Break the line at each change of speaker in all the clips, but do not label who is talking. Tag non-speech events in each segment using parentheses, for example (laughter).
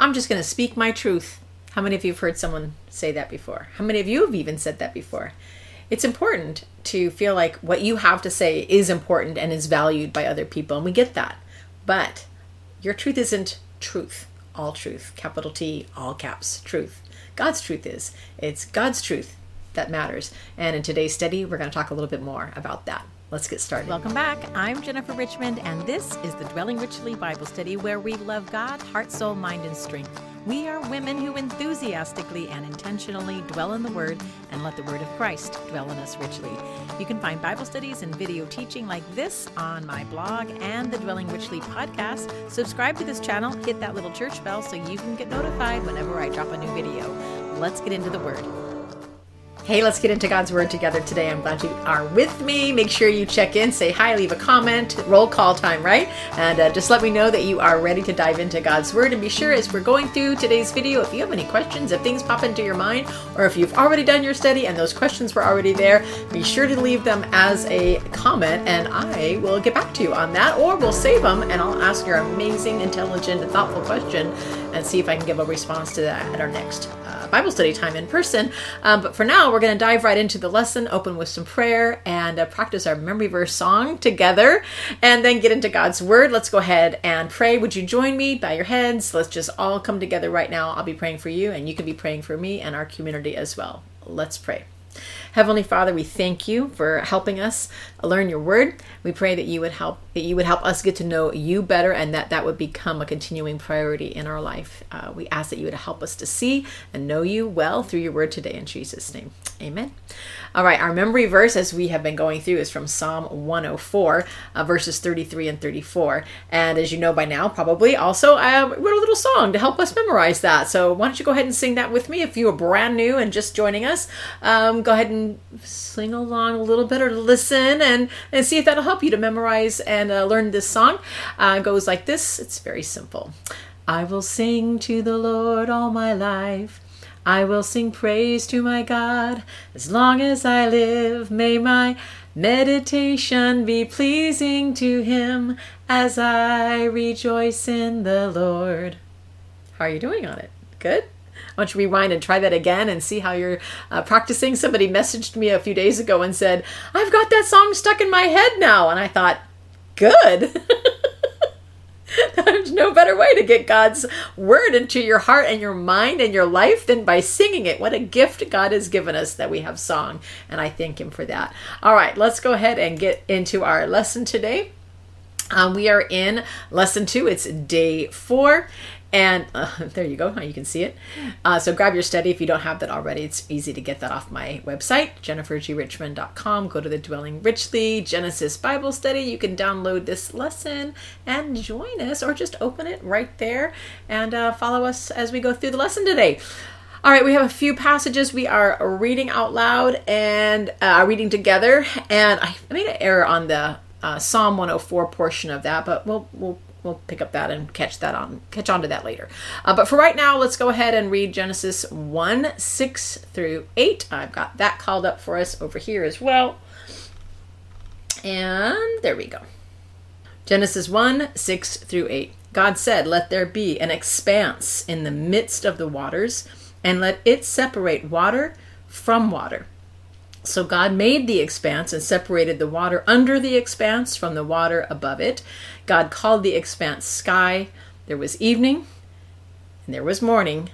I'm just going to speak my truth. How many of you have heard someone say that before? How many of you have even said that before? It's important to feel like what you have to say is important and is valued by other people, and we get that. But your truth isn't truth, all truth, capital T, all caps, truth. God's truth is. It's God's truth that matters. And in today's study, we're going to talk a little bit more about that. Let's get started.
Welcome back. I'm Jennifer Richmond, and this is the Dwelling Richly Bible Study where we love God, heart, soul, mind, and strength. We are women who enthusiastically and intentionally dwell in the Word and let the Word of Christ dwell in us richly. You can find Bible studies and video teaching like this on my blog and the Dwelling Richly podcast. Subscribe to this channel, hit that little church bell so you can get notified whenever I drop a new video. Let's get into the Word.
Hey, let's get into God's Word together today. I'm glad you are with me. Make sure you check in, say hi, leave a comment, roll call time, right? And uh, just let me know that you are ready to dive into God's Word. And be sure as we're going through today's video, if you have any questions, if things pop into your mind, or if you've already done your study and those questions were already there, be sure to leave them as a comment and I will get back to you on that, or we'll save them and I'll ask your amazing, intelligent, thoughtful question and see if I can give a response to that at our next uh, Bible study time in person. Um, but for now, we're going to dive right into the lesson, open with some prayer, and uh, practice our memory verse song together, and then get into God's Word. Let's go ahead and pray. Would you join me? Bow your heads. Let's just all come together right now. I'll be praying for you, and you can be praying for me and our community as well. Let's pray. Heavenly Father, we thank you for helping us learn your word. We pray that you would help that you would help us get to know you better and that that would become a continuing priority in our life. Uh, we ask that you would help us to see and know you well through your word today in Jesus' name. Amen. All right, our memory verse as we have been going through is from Psalm 104, uh, verses 33 and 34. And as you know by now, probably also I wrote a little song to help us memorize that. So why don't you go ahead and sing that with me if you are brand new and just joining us. Um, go ahead and sing along a little bit or listen and, and see if that'll help you to memorize and uh, learn this song. Uh, goes like this it's very simple. I will sing to the Lord all my life. I will sing praise to my God as long as I live. May my meditation be pleasing to Him as I rejoice in the Lord. How are you doing on it? Good? Why don't you rewind and try that again and see how you're uh, practicing? Somebody messaged me a few days ago and said, I've got that song stuck in my head now. And I thought, good. (laughs) There's no better way to get God's word into your heart and your mind and your life than by singing it. What a gift God has given us that we have song, and I thank Him for that. All right, let's go ahead and get into our lesson today. Um, we are in lesson two, it's day four, and uh, (laughs) there you go. Now you can see it. Uh, so grab your study if you don't have that already. It's easy to get that off my website, jennifergrichmond.com. Go to the Dwelling Richly Genesis Bible Study. You can download this lesson and join us, or just open it right there and uh, follow us as we go through the lesson today. All right, we have a few passages we are reading out loud and uh, reading together. And I made an error on the uh, Psalm 104 portion of that, but we'll we'll we'll pick up that and catch that on catch on to that later. Uh, but for right now, let's go ahead and read Genesis one six through eight. I've got that called up for us over here as well. And there we go. Genesis 1 6 through 8. God said, Let there be an expanse in the midst of the waters, and let it separate water from water. So God made the expanse and separated the water under the expanse from the water above it. God called the expanse sky. There was evening and there was morning,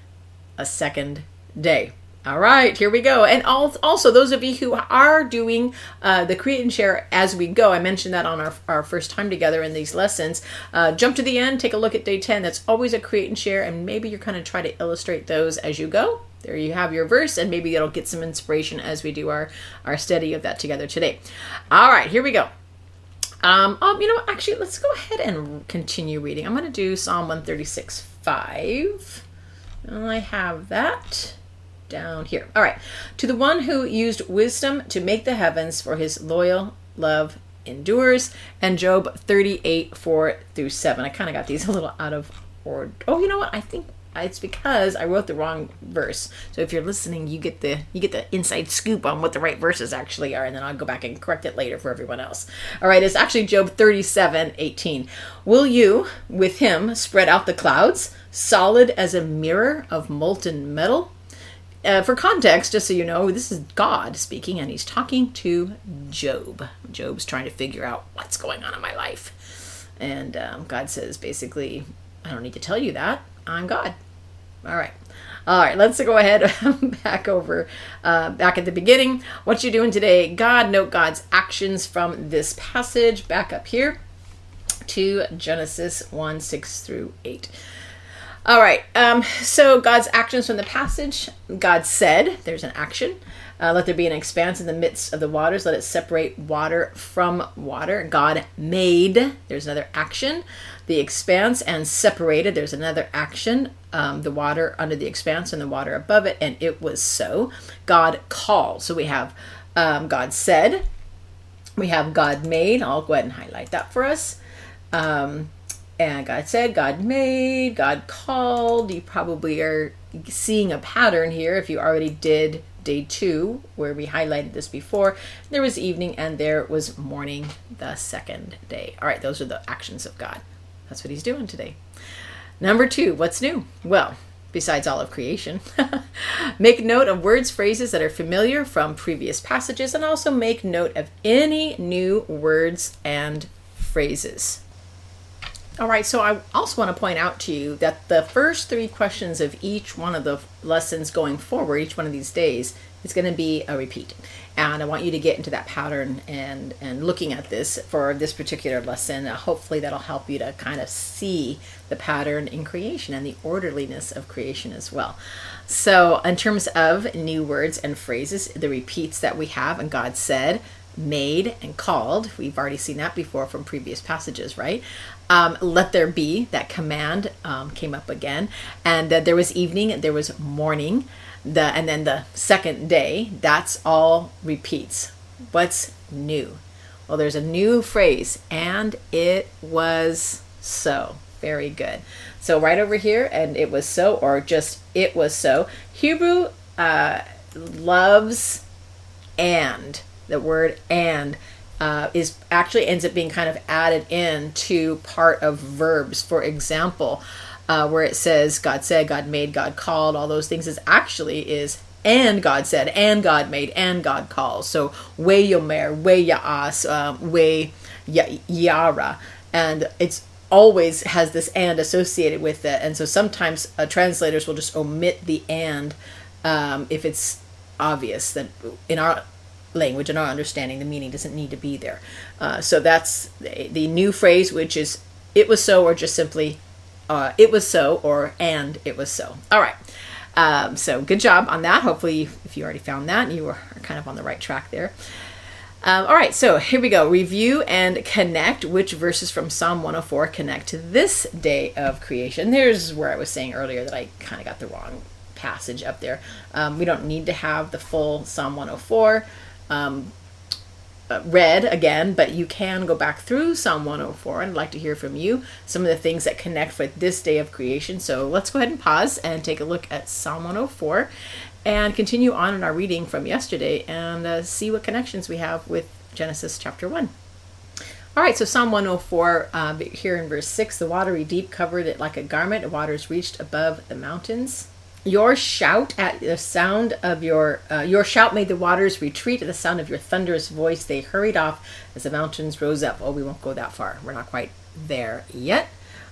a second day. All right, here we go. And also, those of you who are doing uh, the create and share as we go, I mentioned that on our, our first time together in these lessons. Uh, jump to the end, take a look at day 10. That's always a create and share, and maybe you're kind of try to illustrate those as you go. There you have your verse, and maybe it'll get some inspiration as we do our, our study of that together today. All right, here we go. Um, um, you know, actually, let's go ahead and continue reading. I'm going to do Psalm 136 5. I have that down here. All right. To the one who used wisdom to make the heavens, for his loyal love endures. And Job 38 4 through 7. I kind of got these a little out of order. Oh, you know what? I think it's because I wrote the wrong verse. So if you're listening, you get the you get the inside scoop on what the right verses actually are, and then I'll go back and correct it later for everyone else. All right, it's actually Job 37, 18. Will you, with him, spread out the clouds? solid as a mirror of molten metal. Uh, for context, just so you know, this is God speaking, and he's talking to Job. Job's trying to figure out what's going on in my life. And um, God says, basically, I don't need to tell you that. I'm God. All right. All right, let's go ahead (laughs) back over, uh, back at the beginning. What you doing today? God, note God's actions from this passage. Back up here to Genesis 1 6 through 8. All right. Um, so God's actions from the passage. God said, there's an action. Uh, let there be an expanse in the midst of the waters. Let it separate water from water. God made. There's another action. The expanse and separated. There's another action. Um, the water under the expanse and the water above it. And it was so. God called. So we have um, God said. We have God made. I'll go ahead and highlight that for us. Um, and God said, God made, God called. You probably are seeing a pattern here if you already did day two, where we highlighted this before. There was evening and there was morning the second day. All right, those are the actions of God. That's what He's doing today. Number two, what's new? Well, besides all of creation, (laughs) make note of words, phrases that are familiar from previous passages, and also make note of any new words and phrases. All right, so I also want to point out to you that the first three questions of each one of the lessons going forward, each one of these days, is going to be a repeat. And I want you to get into that pattern and, and looking at this for this particular lesson. Uh, hopefully, that'll help you to kind of see the pattern in creation and the orderliness of creation as well. So, in terms of new words and phrases, the repeats that we have, and God said, made and called. We've already seen that before from previous passages, right? Um, let there be, that command um, came up again. And uh, there was evening, there was morning, the, and then the second day, that's all repeats. What's new? Well, there's a new phrase, and it was so. Very good. So, right over here, and it was so, or just it was so. Hebrew uh, loves and the word and uh, is actually ends up being kind of added in to part of verbs. For example, uh, where it says God said, God made, God called, all those things is actually is and God said, and God made, and God calls. So we yomer, we yaas, um, we yara, and it's always has this and associated with it. And so sometimes uh, translators will just omit the and um, if it's obvious that in our language and our understanding, the meaning doesn't need to be there. Uh, so that's the, the, new phrase, which is it was so, or just simply uh, it was so, or and it was so. All right. Um, so good job on that. Hopefully, if you already found that, you are kind of on the right track there. Um, all right, so here we go. Review and connect which verses from Psalm 104 connect to this day of creation. There's where I was saying earlier that I kind of got the wrong passage up there. Um, we don't need to have the full Psalm 104 um, uh, read again, but you can go back through Psalm 104. I'd like to hear from you some of the things that connect with this day of creation. So let's go ahead and pause and take a look at Psalm 104 and continue on in our reading from yesterday and uh, see what connections we have with Genesis chapter 1. All right, so Psalm 104, uh, here in verse 6 the watery deep covered it like a garment, the waters reached above the mountains. Your shout at the sound of your uh, your shout made the waters retreat at the sound of your thunderous voice. They hurried off as the mountains rose up. Oh, we won't go that far. We're not quite there yet,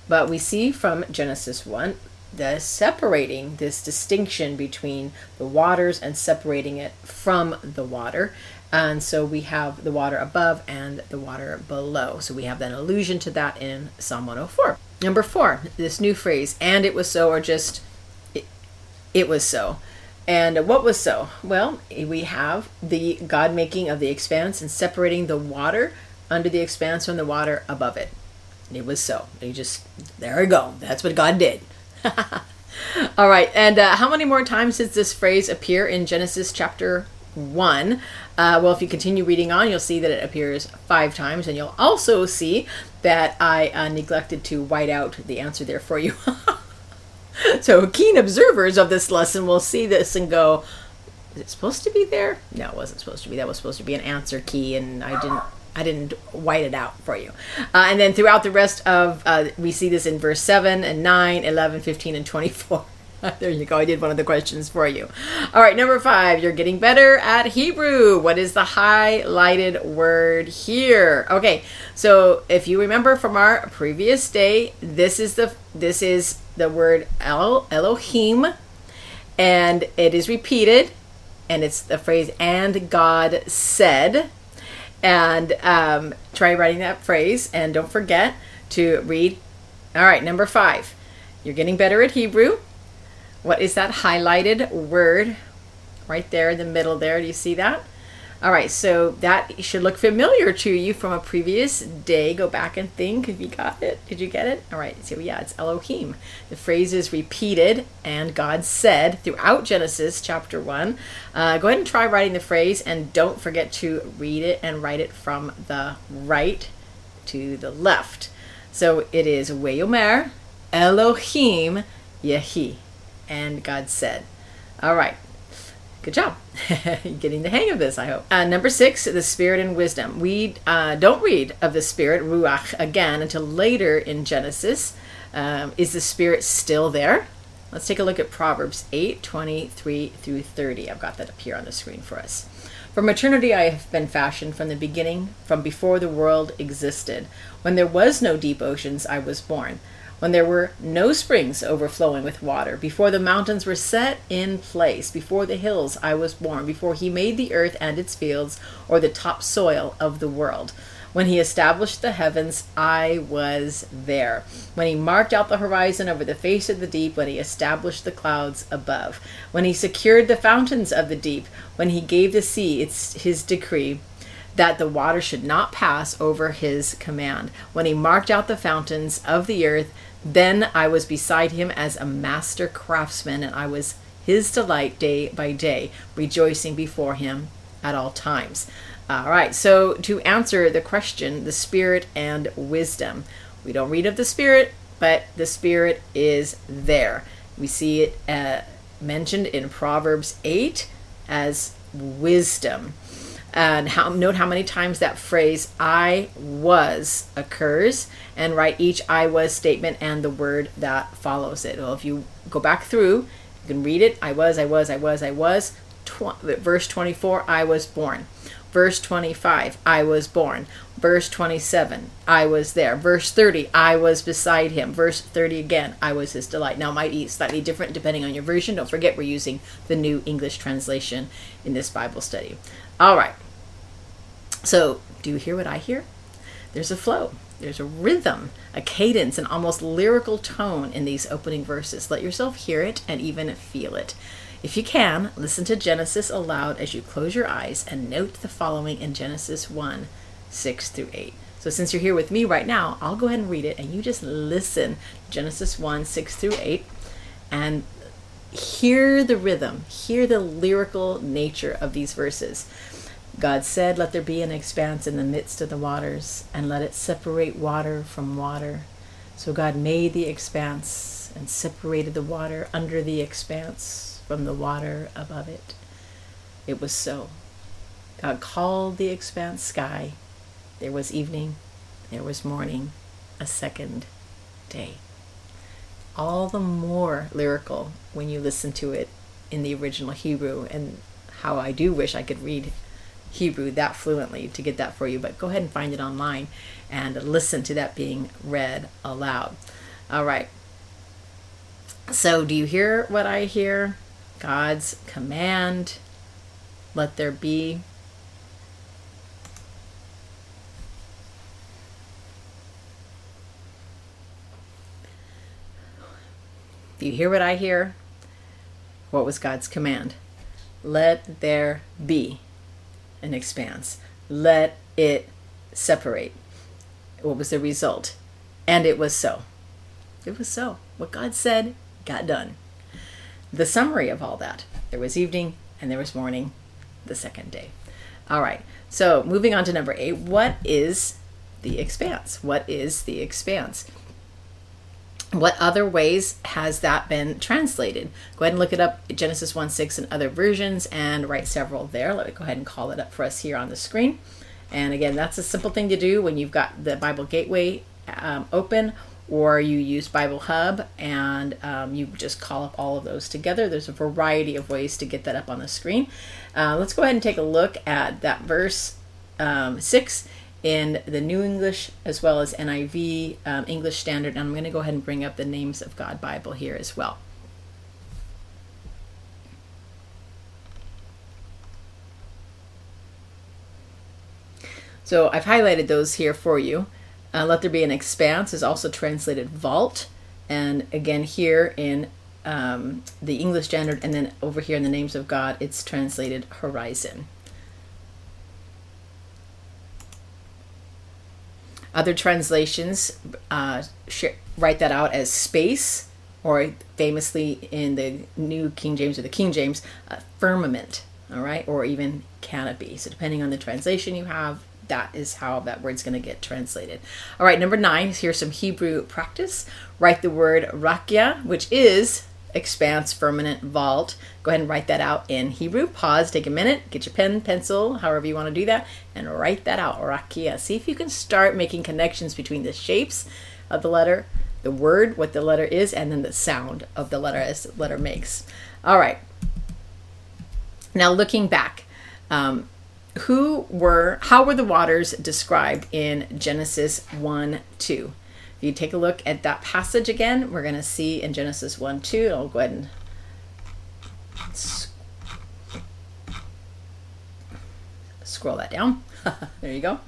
but we see from Genesis one the separating this distinction between the waters and separating it from the water. And so we have the water above and the water below. So we have an allusion to that in Psalm 104. Number four, this new phrase, and it was so, or just it was so. And what was so? Well, we have the God making of the expanse and separating the water under the expanse from the water above it. It was so. You just, there we go. That's what God did. (laughs) All right. And uh, how many more times does this phrase appear in Genesis chapter 1? Uh, well, if you continue reading on, you'll see that it appears five times. And you'll also see that I uh, neglected to white out the answer there for you. (laughs) (laughs) so keen observers of this lesson will see this and go, is it supposed to be there? No, it wasn't supposed to be. That was supposed to be an answer key, and I didn't I didn't white it out for you. Uh, and then throughout the rest of, uh, we see this in verse 7 and 9, 11, 15, and 24. (laughs) there you go. I did one of the questions for you. All right, number five, you're getting better at Hebrew. What is the highlighted word here? Okay, so if you remember from our previous day, this is the this is the word El Elohim, and it is repeated, and it's the phrase "and God said." And um, try writing that phrase, and don't forget to read. All right, number five, you're getting better at Hebrew. What is that highlighted word right there in the middle there? Do you see that? All right, so that should look familiar to you from a previous day. Go back and think if you got it. Did you get it? All right, so yeah, it's Elohim. The phrase is repeated, and God said throughout Genesis chapter 1. Uh, go ahead and try writing the phrase, and don't forget to read it and write it from the right to the left. So it is Weyomer Elohim Yehi. And God said, All right, Good job. (laughs) Getting the hang of this, I hope. Uh, number six, the Spirit and wisdom. We uh, don't read of the Spirit, Ruach, again until later in Genesis. Um, is the Spirit still there? Let's take a look at Proverbs 8 23 through 30. I've got that up here on the screen for us. From eternity I have been fashioned from the beginning, from before the world existed. When there was no deep oceans, I was born when there were no springs overflowing with water, before the mountains were set in place, before the hills I was born, before he made the earth and its fields, or the topsoil of the world. When he established the heavens, I was there. When he marked out the horizon over the face of the deep, when he established the clouds above, when he secured the fountains of the deep, when he gave the sea its his decree, that the water should not pass over his command. When he marked out the fountains of the earth, then I was beside him as a master craftsman, and I was his delight day by day, rejoicing before him at all times. All right, so to answer the question, the Spirit and wisdom. We don't read of the Spirit, but the Spirit is there. We see it uh, mentioned in Proverbs 8 as wisdom and how, note how many times that phrase I was occurs and write each I was statement and the word that follows it. Well, if you go back through, you can read it I was, I was, I was, I was. Tw- verse 24, I was born. Verse 25, I was born. Verse 27, I was there. Verse 30, I was beside him. Verse 30 again, I was his delight. Now, it might be slightly different depending on your version. Don't forget, we're using the New English translation in this Bible study. All right. So, do you hear what I hear? There's a flow, there's a rhythm, a cadence, an almost lyrical tone in these opening verses. Let yourself hear it and even feel it. If you can, listen to Genesis aloud as you close your eyes and note the following in Genesis 1 6 through 8. So, since you're here with me right now, I'll go ahead and read it and you just listen Genesis 1 6 through 8 and hear the rhythm, hear the lyrical nature of these verses. God said, Let there be an expanse in the midst of the waters, and let it separate water from water. So God made the expanse and separated the water under the expanse from the water above it. It was so. God called the expanse sky. There was evening, there was morning, a second day. All the more lyrical when you listen to it in the original Hebrew, and how I do wish I could read Hebrew that fluently to get that for you, but go ahead and find it online and listen to that being read aloud. All right. So, do you hear what I hear? God's command, let there be. Do you hear what I hear? What was God's command? Let there be and expanse. Let it separate. What was the result? And it was so. It was so. What God said got done. The summary of all that there was evening and there was morning the second day. All right. So moving on to number eight. What is the expanse? What is the expanse? What other ways has that been translated? Go ahead and look it up Genesis 1 6 and other versions and write several there. Let me go ahead and call it up for us here on the screen. And again, that's a simple thing to do when you've got the Bible Gateway um, open or you use Bible Hub and um, you just call up all of those together. There's a variety of ways to get that up on the screen. Uh, let's go ahead and take a look at that verse um, 6 in the New English as well as NIV um, English Standard. And I'm going to go ahead and bring up the Names of God Bible here as well. So I've highlighted those here for you. Uh, Let there be an expanse is also translated vault. And again, here in um, the English Standard, and then over here in the Names of God, it's translated horizon. Other translations uh, write that out as space, or famously in the New King James or the King James, uh, firmament, all right, or even canopy. So, depending on the translation you have, that is how that word's going to get translated. All right, number nine, here's some Hebrew practice. Write the word rakia, which is expanse, firmament, vault. Go ahead and write that out in Hebrew. Pause, take a minute, get your pen, pencil, however you want to do that, and write that out. Rakia. See if you can start making connections between the shapes of the letter, the word, what the letter is, and then the sound of the letter as the letter makes. All right. Now looking back, um, who were how were the waters described in Genesis 1 2? If you take a look at that passage again, we're going to see in Genesis 1 2. I'll go ahead and scroll that down. (laughs) there you go.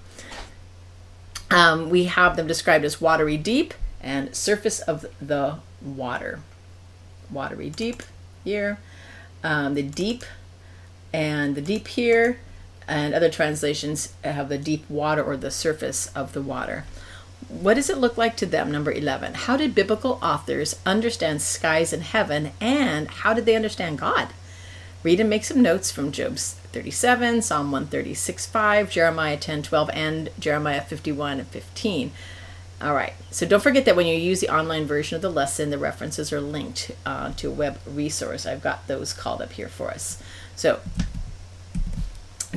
Um, we have them described as watery deep and surface of the water. Watery deep here. Um, the deep and the deep here, and other translations have the deep water or the surface of the water. What does it look like to them? Number 11. How did biblical authors understand skies and heaven, and how did they understand God? Read and make some notes from Job 37, Psalm 136 5, Jeremiah 10 12, and Jeremiah 51 and 15. All right, so don't forget that when you use the online version of the lesson, the references are linked uh, to a web resource. I've got those called up here for us. So,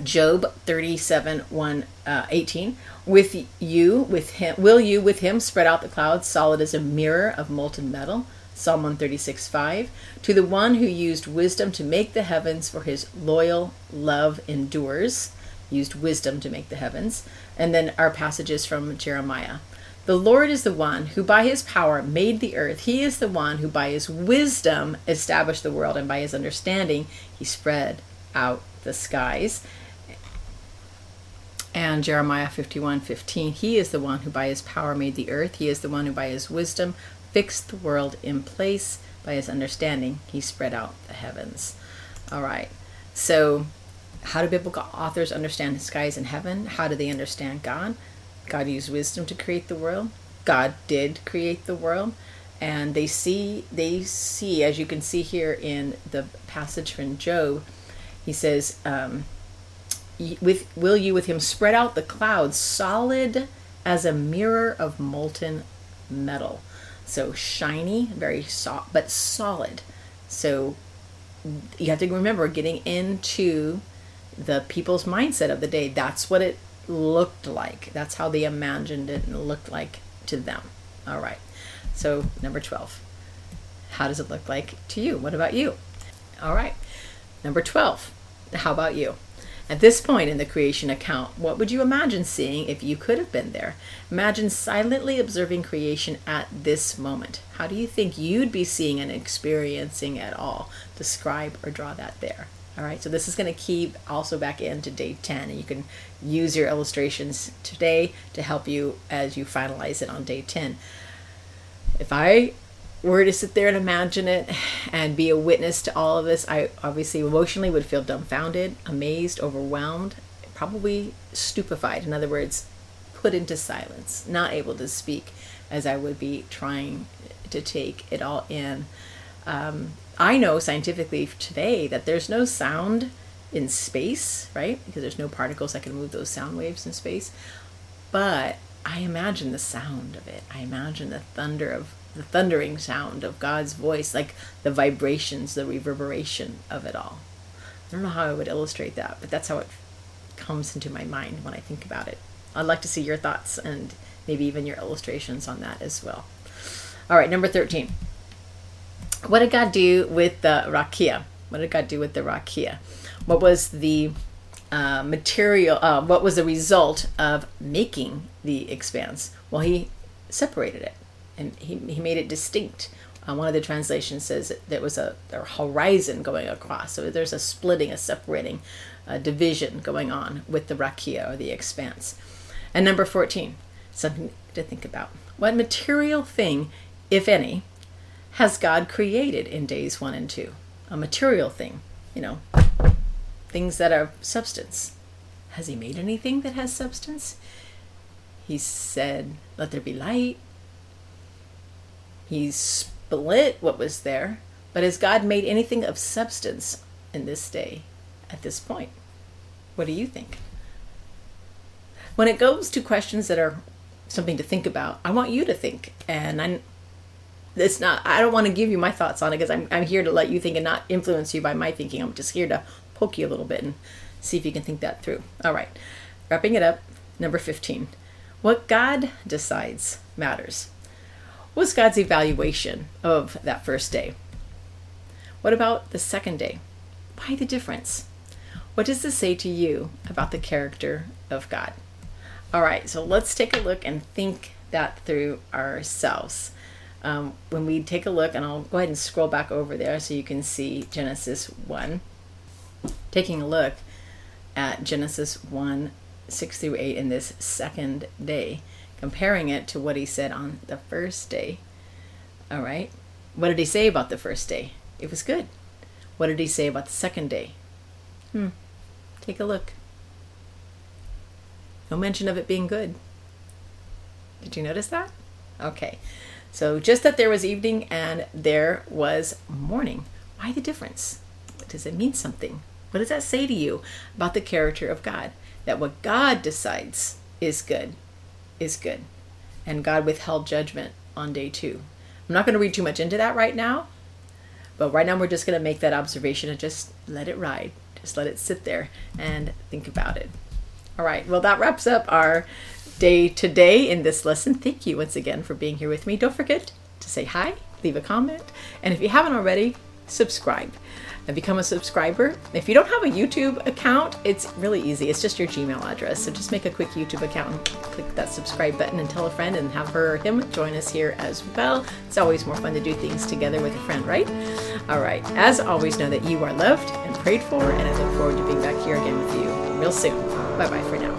Job 37 1 uh, 18 with you with him will you with him spread out the clouds solid as a mirror of molten metal? Psalm 136 5 to the one who used wisdom to make the heavens for his loyal love endures used wisdom to make the heavens. And then our passages from Jeremiah. The Lord is the one who by his power made the earth. He is the one who by his wisdom established the world, and by his understanding he spread out the skies and Jeremiah 51 15. He is the one who by his power made the earth. He is the one who by his wisdom fixed the world in place. By his understanding, he spread out the heavens. All right. So, how do biblical authors understand the skies and heaven? How do they understand God? God used wisdom to create the world. God did create the world. And they see, they see, as you can see here in the passage from Job, he says, um, with will you with him spread out the clouds solid as a mirror of molten metal. So shiny very soft but solid. So you have to remember getting into the people's mindset of the day that's what it looked like. That's how they imagined it and looked like to them. All right. So number 12 how does it look like to you? What about you? All right. Number 12 how about you at this point in the creation account, what would you imagine seeing if you could have been there? Imagine silently observing creation at this moment. How do you think you'd be seeing and experiencing at all? Describe or draw that there. All right, so this is going to keep also back into day 10, and you can use your illustrations today to help you as you finalize it on day 10. If I were to sit there and imagine it and be a witness to all of this, I obviously emotionally would feel dumbfounded, amazed, overwhelmed, probably stupefied. In other words, put into silence, not able to speak as I would be trying to take it all in. Um, I know scientifically today that there's no sound in space, right? Because there's no particles that can move those sound waves in space. But I imagine the sound of it. I imagine the thunder of the thundering sound of God's voice, like the vibrations, the reverberation of it all. I don't know how I would illustrate that, but that's how it comes into my mind when I think about it. I'd like to see your thoughts and maybe even your illustrations on that as well. All right, number 13. What did God do with the rakia? What did God do with the rakia? What was the uh, material, uh, what was the result of making the expanse? Well, he separated it and he, he made it distinct. Uh, one of the translations says there was a, a, horizon going across. So there's a splitting, a separating, a division going on with the rakia or the expanse. And number 14, something to think about. What material thing, if any, has God created in days one and two? A material thing, you know, things that are substance. Has He made anything that has substance? He said, Let there be light. He split what was there. But has God made anything of substance in this day at this point? What do you think? When it goes to questions that are something to think about, I want you to think. And I'm it's not I don't want to give you my thoughts on it because I'm I'm here to let you think and not influence you by my thinking. I'm just here to poke you a little bit and see if you can think that through. All right. Wrapping it up, number 15. What God decides matters. What's God's evaluation of that first day? What about the second day? Why the difference? What does this say to you about the character of God? All right, so let's take a look and think that through ourselves. Um, when we take a look, and I'll go ahead and scroll back over there so you can see Genesis 1. Taking a look at Genesis 1 6 through 8 in this second day, comparing it to what he said on the first day. All right. What did he say about the first day? It was good. What did he say about the second day? Hmm. Take a look. No mention of it being good. Did you notice that? Okay. So just that there was evening and there was morning. Why the difference? Does it mean something? What does that say to you about the character of God? That what God decides is good is good. And God withheld judgment on day two. I'm not going to read too much into that right now, but right now we're just going to make that observation and just let it ride. Just let it sit there and think about it. All right, well, that wraps up our day today in this lesson. Thank you once again for being here with me. Don't forget to say hi, leave a comment, and if you haven't already, subscribe and become a subscriber. If you don't have a YouTube account, it's really easy. It's just your Gmail address. So just make a quick YouTube account and click that subscribe button and tell a friend and have her or him join us here as well. It's always more fun to do things together with a friend, right? All right. As always, know that you are loved and prayed for, and I look forward to being back here again with you real soon. Bye bye for now.